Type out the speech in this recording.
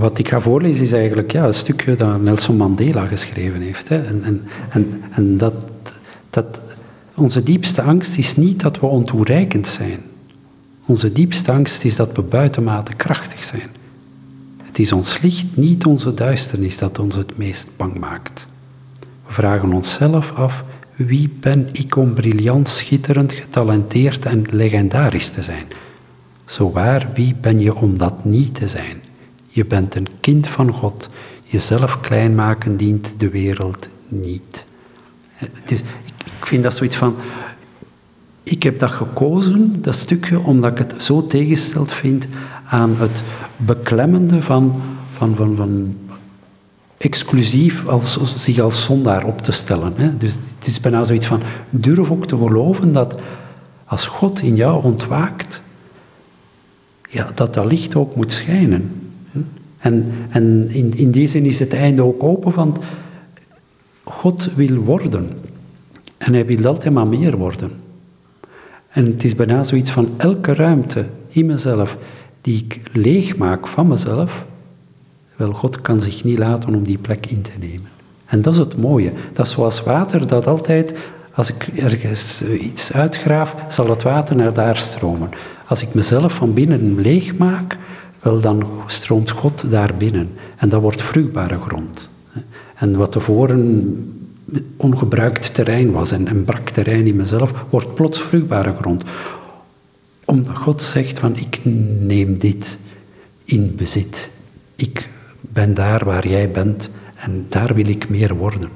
Wat ik ga voorlezen is eigenlijk ja, een stukje dat Nelson Mandela geschreven heeft. Hè. En, en, en, en dat, dat onze diepste angst is niet dat we ontoereikend zijn. Onze diepste angst is dat we buitenmate krachtig zijn. Het is ons licht, niet onze duisternis, dat ons het meest bang maakt. We vragen onszelf af, wie ben ik om briljant, schitterend, getalenteerd en legendarisch te zijn? Zo waar, wie ben je om dat niet te zijn? Je bent een kind van God. Jezelf klein maken dient de wereld niet. Dus ik vind dat zoiets van. Ik heb dat gekozen, dat stukje, omdat ik het zo tegengesteld vind aan het beklemmende van, van, van, van exclusief als, zich als zondaar op te stellen. Hè. Dus het is bijna zoiets van, durf ook te geloven dat als God in jou ontwaakt, ja, dat dat licht ook moet schijnen. En, en in, in die zin is het einde ook open, want God wil worden. En hij wil altijd maar meer worden. En het is bijna zoiets van elke ruimte in mezelf die ik leeg maak van mezelf, wel, God kan zich niet laten om die plek in te nemen. En dat is het mooie. Dat is zoals water dat altijd, als ik ergens eh, iets uitgraaf, zal het water naar daar stromen. Als ik mezelf van binnen leeg maak, wel dan stroomt God daar binnen. En dat wordt vruchtbare grond. En wat tevoren ongebruikt terrein was en, en brak terrein in mezelf, wordt plots vruchtbare grond. Omdat God zegt van ik neem dit in bezit. Ik ben daar waar jij bent en daar wil ik meer worden.